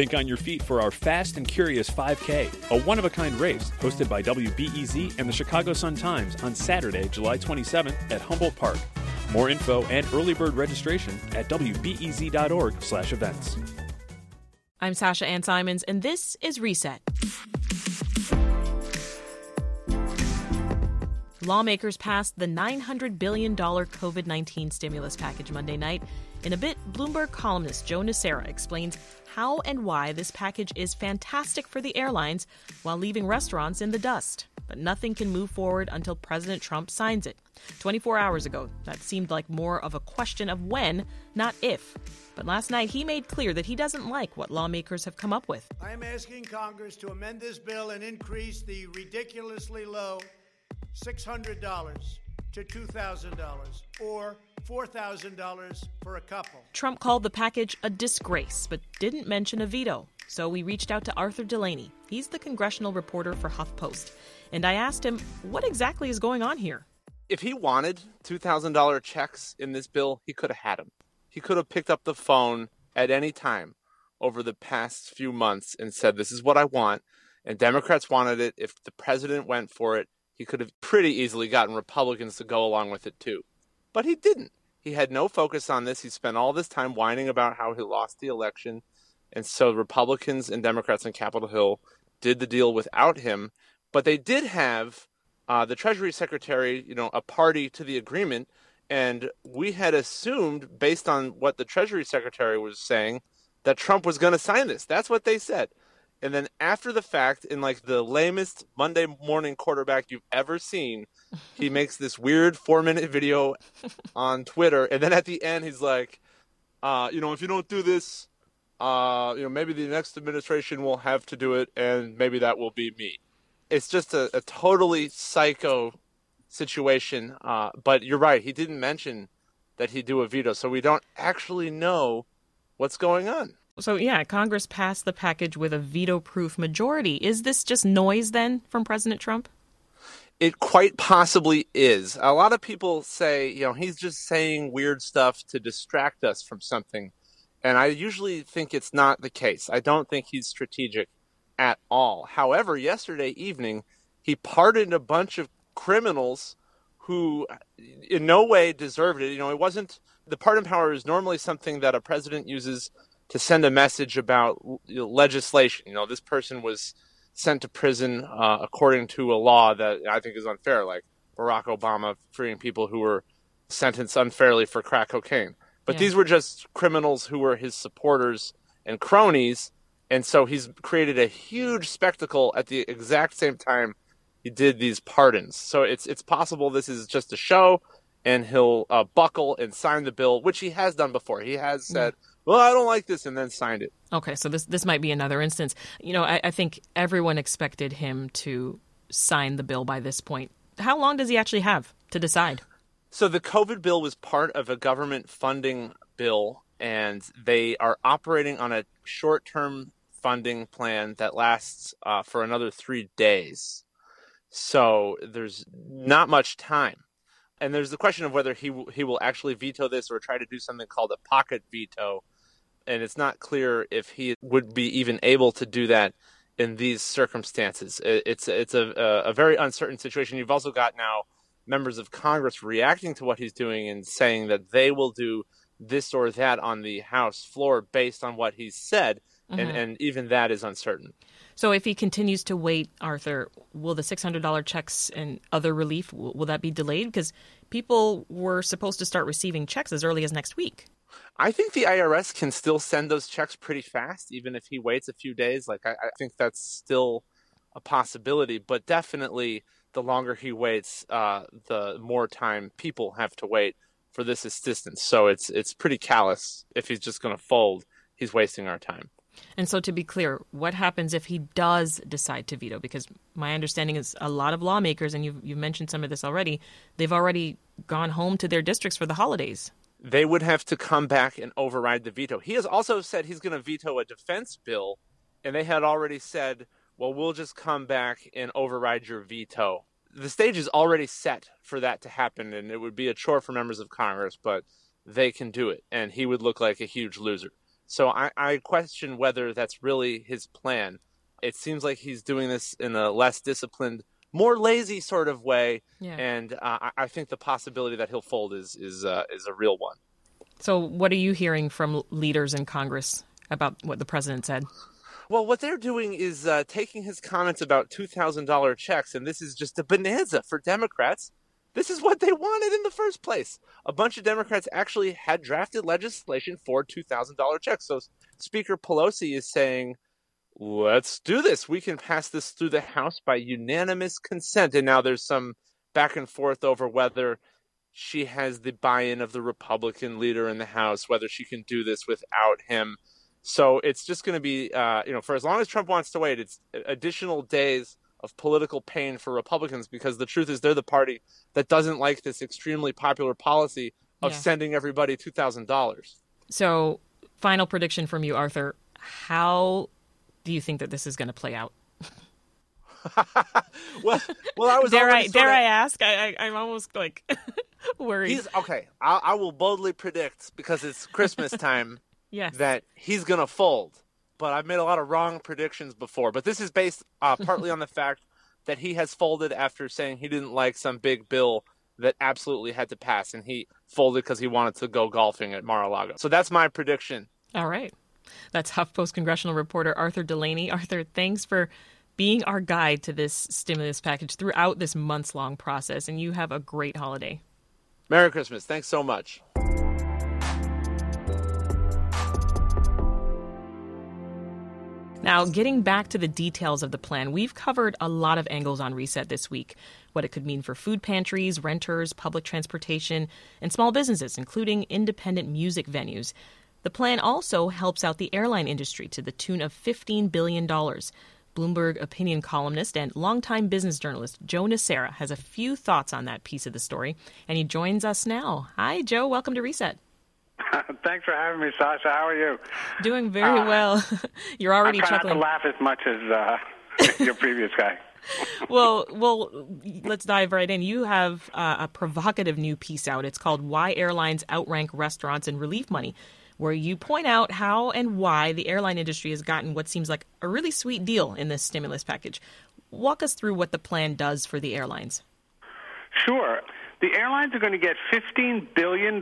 Think on your feet for our Fast and Curious 5K, a one of a kind race hosted by WBEZ and the Chicago Sun Times on Saturday, July 27th at Humboldt Park. More info and early bird registration at wbez.org/events. I'm Sasha Ann Simons, and this is Reset. Lawmakers passed the $900 billion COVID 19 stimulus package Monday night. In a bit, Bloomberg columnist Joe Nocera explains how and why this package is fantastic for the airlines while leaving restaurants in the dust. But nothing can move forward until President Trump signs it. 24 hours ago, that seemed like more of a question of when, not if. But last night, he made clear that he doesn't like what lawmakers have come up with. I am asking Congress to amend this bill and increase the ridiculously low $600 to $2,000 or $4,000 for a couple. Trump called the package a disgrace, but didn't mention a veto. So we reached out to Arthur Delaney. He's the congressional reporter for HuffPost. And I asked him, what exactly is going on here? If he wanted $2,000 checks in this bill, he could have had them. He could have picked up the phone at any time over the past few months and said, This is what I want. And Democrats wanted it. If the president went for it, he could have pretty easily gotten Republicans to go along with it too. But he didn't. He had no focus on this. He spent all this time whining about how he lost the election. And so Republicans and Democrats on Capitol Hill did the deal without him. But they did have uh, the Treasury Secretary, you know, a party to the agreement. And we had assumed, based on what the Treasury Secretary was saying, that Trump was going to sign this. That's what they said and then after the fact, in like the lamest Monday morning quarterback you've ever seen, he makes this weird four minute video on Twitter, and then at the end he's like, uh, you know, if you don't do this, uh, you know, maybe the next administration will have to do it, and maybe that will be me. It's just a, a totally psycho situation. Uh, but you're right, he didn't mention that he'd do a veto, so we don't actually know what's going on. So, yeah, Congress passed the package with a veto proof majority. Is this just noise then from President Trump? It quite possibly is. A lot of people say, you know, he's just saying weird stuff to distract us from something. And I usually think it's not the case. I don't think he's strategic at all. However, yesterday evening, he pardoned a bunch of criminals who in no way deserved it. You know, it wasn't the pardon power is normally something that a president uses to send a message about legislation. You know, this person was sent to prison uh, according to a law that I think is unfair, like Barack Obama freeing people who were sentenced unfairly for crack cocaine. But yeah. these were just criminals who were his supporters and cronies. And so he's created a huge spectacle at the exact same time he did these pardons. So it's it's possible this is just a show, and he'll uh, buckle and sign the bill, which he has done before. He has said, well, I don't like this, and then signed it. Okay, so this this might be another instance. You know, I, I think everyone expected him to sign the bill by this point. How long does he actually have to decide? So the COVID bill was part of a government funding bill, and they are operating on a short-term funding plan that lasts uh, for another three days. So there's not much time and there's the question of whether he he will actually veto this or try to do something called a pocket veto, and it's not clear if he would be even able to do that in these circumstances. It's it's a a very uncertain situation. You've also got now members of Congress reacting to what he's doing and saying that they will do this or that on the House floor based on what he's said, mm-hmm. and and even that is uncertain. So if he continues to wait, Arthur, will the $600 checks and other relief will, will that be delayed because people were supposed to start receiving checks as early as next week? I think the IRS can still send those checks pretty fast, even if he waits a few days. Like I, I think that's still a possibility, but definitely the longer he waits, uh, the more time people have to wait for this assistance. So it's it's pretty callous if he's just going to fold. He's wasting our time. And so, to be clear, what happens if he does decide to veto? Because my understanding is a lot of lawmakers, and you've, you've mentioned some of this already, they've already gone home to their districts for the holidays. They would have to come back and override the veto. He has also said he's going to veto a defense bill, and they had already said, well, we'll just come back and override your veto. The stage is already set for that to happen, and it would be a chore for members of Congress, but they can do it, and he would look like a huge loser. So I, I question whether that's really his plan. It seems like he's doing this in a less disciplined, more lazy sort of way, Yeah. and uh, I- think the possibility that he'll fold is is uh, is a real one. So, what are you hearing from leaders in Congress about what the president said? Well, what they're doing is uh, taking his comments about $2,000 checks, and this is just a bonanza for Democrats. This is what they wanted in the first place. A bunch of Democrats actually had drafted legislation for $2,000 checks. So Speaker Pelosi is saying, let's do this. We can pass this through the House by unanimous consent. And now there's some back and forth over whether she has the buy in of the Republican leader in the House, whether she can do this without him. So it's just going to be, uh, you know, for as long as Trump wants to wait, it's additional days of political pain for Republicans because the truth is they're the party that doesn't like this extremely popular policy of Yeah. sending everybody $2,000. So, final prediction from you, Arthur. How do you think that this is going to play out? well, well, I was Dare I dare sorta- I ask? I, I I'm almost like worried. He's okay. I, I will boldly predict because it's Christmas time yes. that he's gonna fold. But I've made a lot of wrong predictions before. But this is based uh, partly on the fact that he has folded after saying he didn't like some big bill that absolutely had to pass, and he folded because he wanted to go golfing at Mar-a-Lago. So that's my prediction. All right. That's HuffPost congressional reporter Arthur Delaney. Arthur, thanks for being our guide to this stimulus package throughout this months long process, and you have a great holiday. Merry Christmas. Thanks so much. Now, getting back to the details of the plan, we've covered a lot of angles on Reset this week. What it could mean for food pantries, renters, public transportation, and small businesses, including independent music venues. The plan also helps out the airline industry to the tune of $15 billion. Bloomberg opinion columnist and longtime business journalist Joe Nocera has a few thoughts on that piece of the story, and he joins us now. Hi, Joe. Welcome to Reset. Thanks for having me, Sasha. How are you? Doing very well. You're already trying chuckling. not to laugh as much as uh, your previous guy. well, well, let's dive right in. You have uh, a provocative new piece out. It's called "Why Airlines Outrank Restaurants in Relief Money," where you point out how and why the airline industry has gotten what seems like a really sweet deal in this stimulus package. Walk us through what the plan does for the airlines. Sure. The airlines are going to get $15 billion.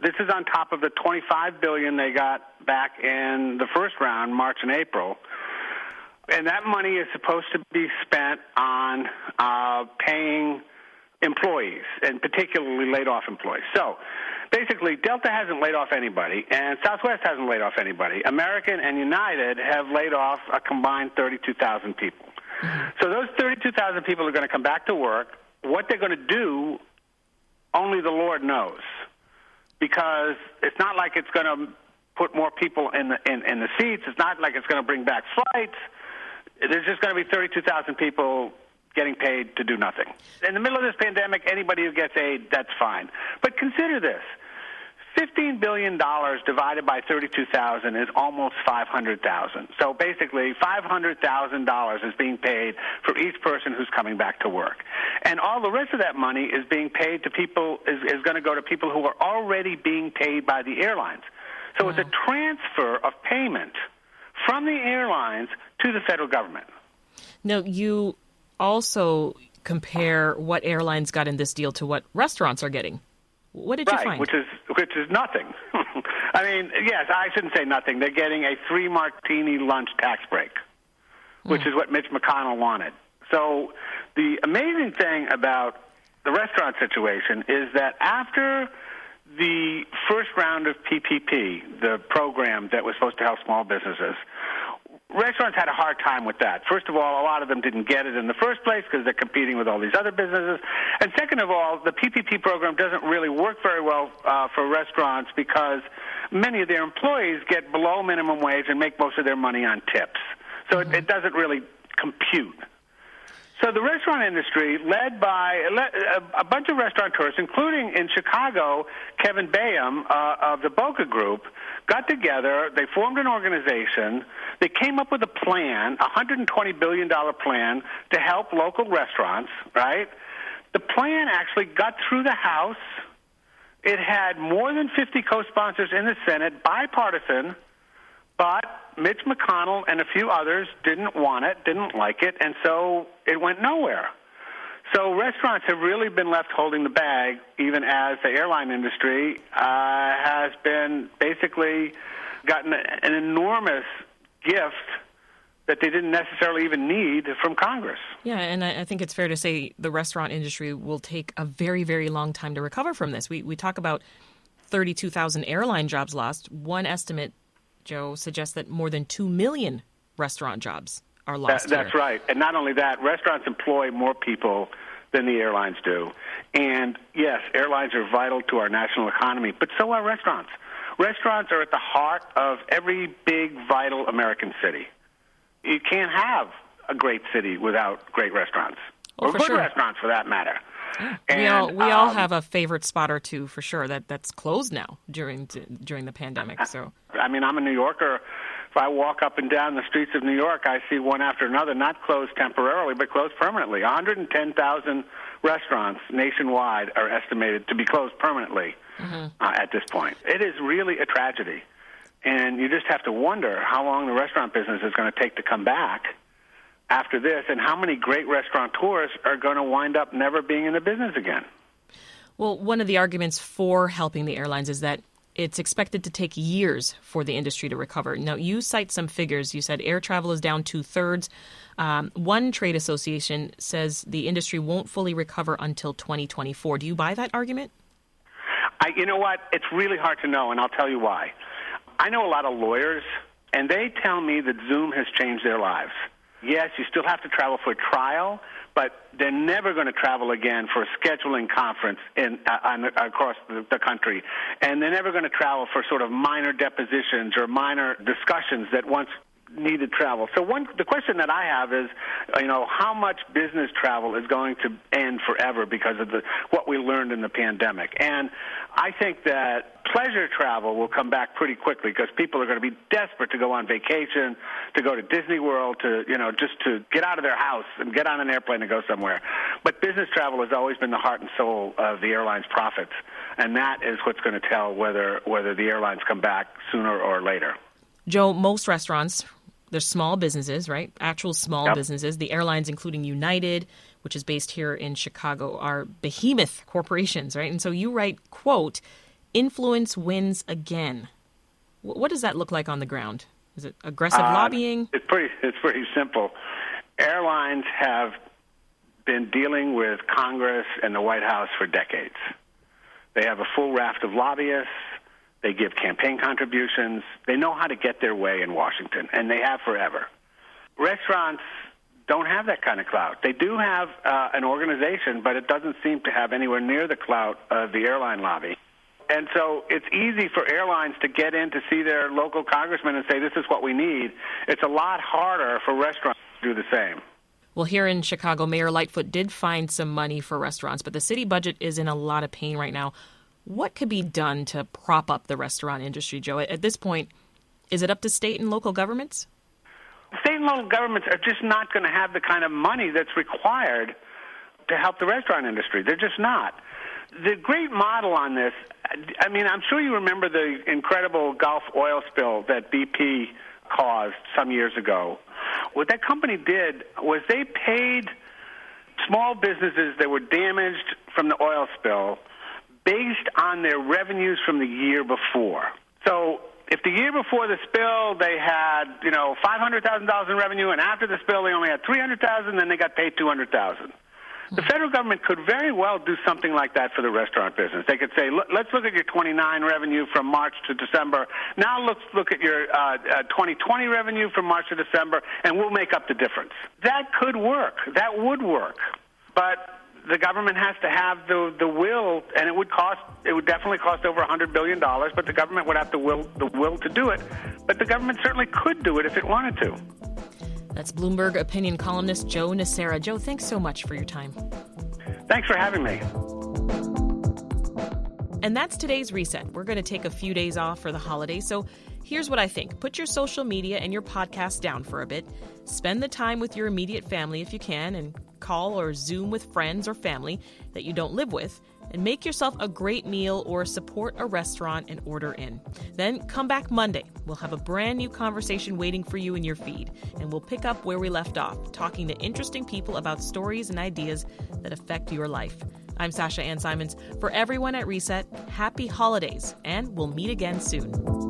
This is on top of the 25 billion they got back in the first round, March and April. And that money is supposed to be spent on uh, paying employees, and particularly laid off employees. So basically, Delta hasn't laid off anybody, and Southwest hasn't laid off anybody. American and United have laid off a combined 32,000 people. So those 32,000 people are going to come back to work. What they're going to do, only the Lord knows, because it's not like it's going to put more people in the in, in the seats. It's not like it's going to bring back flights. There's just going to be 32,000 people getting paid to do nothing. In the middle of this pandemic, anybody who gets aid, that's fine. But consider this. $15 billion divided by 32,000 is almost 500,000. So basically, $500,000 is being paid for each person who's coming back to work. And all the rest of that money is being paid to people, is, is going to go to people who are already being paid by the airlines. So it's a transfer of payment from the airlines to the federal government. Now, you also compare what airlines got in this deal to what restaurants are getting. What did you right, find? which is which is nothing. I mean, yes, I shouldn't say nothing. They're getting a three martini lunch tax break, which hmm. is what Mitch McConnell wanted. So the amazing thing about the restaurant situation is that after the first round of PPP, the program that was supposed to help small businesses, restaurants had a hard time with that. First of all, a lot of them didn't get it in the first place because they're competing with all these other businesses. And second of all, the PPP program doesn't really work very well uh, for restaurants because many of their employees get below minimum wage and make most of their money on tips. So it, it doesn't really compute. So the restaurant industry, led by a bunch of restaurateurs, including in Chicago, Kevin Boehm uh, of the Boka Group, got together. They formed an organization. They came up with a plan, a $120 billion plan to help local restaurants, right? The plan actually got through the House. It had more than 50 co-sponsors in the Senate, bipartisan. But Mitch McConnell and a few others didn't want it, didn't like it, and so it went nowhere. So restaurants have really been left holding the bag, even as the airline industry uh, has been basically gotten an enormous gift that they didn't necessarily even need from Congress. Yeah, and I, think it's fair to say the restaurant industry will take a very, very long time to recover from this. We we talk about 32,000 airline jobs lost. One estimate, Joe, suggests that more than 2 million restaurant jobs are lost. That, that's right. And not only that, restaurants employ more people than the airlines do. And yes, airlines are vital to our national economy, but so are restaurants. Restaurants are at the heart of every big, vital American city. You can't have a great city without great restaurants, oh, or good sure. restaurants for that matter. And, we all we um, all have a favorite spot or two for sure that that's closed now during during the pandemic. So I mean, I'm a New Yorker. If I walk up and down the streets of New York, I see one after another, not closed temporarily, but closed permanently. 110,000 restaurants nationwide are estimated to be closed permanently uh, at this point. It is really a tragedy. And you just have to wonder how long the restaurant business is going to take to come back after this, and how many great restaurateurs are going to wind up never being in the business again. Well, one of the arguments for helping the airlines is that it's expected to take years for the industry to recover. Now, you cite some figures. You said air travel is down two thirds. Um, one trade association says the industry won't fully recover until 2024. Do you buy that argument? I, you know what? It's really hard to know, and I'll tell you why. I know a lot of lawyers, and they tell me that Zoom has changed their lives. Yes, you still have to travel for trial, but they're never going to travel again for a scheduling conference in uh, on, across the, the country, and they're never going to travel for sort of minor depositions or minor discussions that once needed travel. So one, the question that I have is, you know, how much business travel is going to end forever because of the what we learned in the pandemic? And I think that pleasure travel will come back pretty quickly because people are going to be desperate to go on vacation, to go to Disney World, to you know, just to get out of their house and get on an airplane and go somewhere. But business travel has always been the heart and soul of the airline's profits, and that is what's going to tell whether whether the airlines come back sooner or later. Joe, most restaurants they're small businesses, right? Actual small Yep. businesses. The airlines, including United, which is based here in Chicago, are behemoth corporations, right? And so you write, quote, influence wins again. Wh- What does that look like on the ground? Is it aggressive Uh, lobbying? It's pretty. It's pretty simple. Airlines have been dealing with Congress and the White House for decades. They have a full raft of lobbyists. They give campaign contributions. They know how to get their way in Washington, and they have forever. Restaurants don't have that kind of clout. They do have uh, an organization, but it doesn't seem to have anywhere near the clout of the airline lobby. And so it's easy for airlines to get in to see their local congressman and say, this is what we need. It's a lot harder for restaurants to do the same. Well, here in Chicago, Mayor Lightfoot did find some money for restaurants, but the city budget is in a lot of pain right now. What could be done to prop up the restaurant industry, Joe? At this point, is it up to state and local governments? State and local governments are just not going to have the kind of money that's required to help the restaurant industry. They're just not. The great model on this, I mean, I'm sure you remember the incredible Gulf oil spill that BP caused some years ago. What that company did was they paid small businesses that were damaged from the oil spill based on their revenues from the year before. So if the year before the spill they had, you know, five hundred thousand dollars in revenue, and after the spill they only had three hundred thousand, then they got paid two hundred thousand. The federal government could very well do something like that for the restaurant business. They could say, let's look at your 29 revenue from March to December. Now let's look at your uh, uh, 2020 revenue from March to December, and we'll make up the difference. That could work. That would work. But the government has to have the the will, and it would cost. It would definitely cost over 100 billion dollars. But the government would have the will the will to do it. But the government certainly could do it if it wanted to. That's Bloomberg opinion columnist Joe Nocera. Joe, thanks so much for your time. Thanks for having me. And that's today's reset. We're going to take a few days off for the holiday, So here's what I think put your social media and your podcast down for a bit. Spend the time with your immediate family if you can, and call or Zoom with friends or family that you don't live with. and make yourself a great meal or support a restaurant and order in. Then come back Monday. We'll have a brand new conversation waiting for you in your feed, and we'll pick up where we left off, talking to interesting people about stories and ideas that affect your life. I'm Sasha Ann Simons. For everyone at Reset, happy holidays, and we'll meet again soon.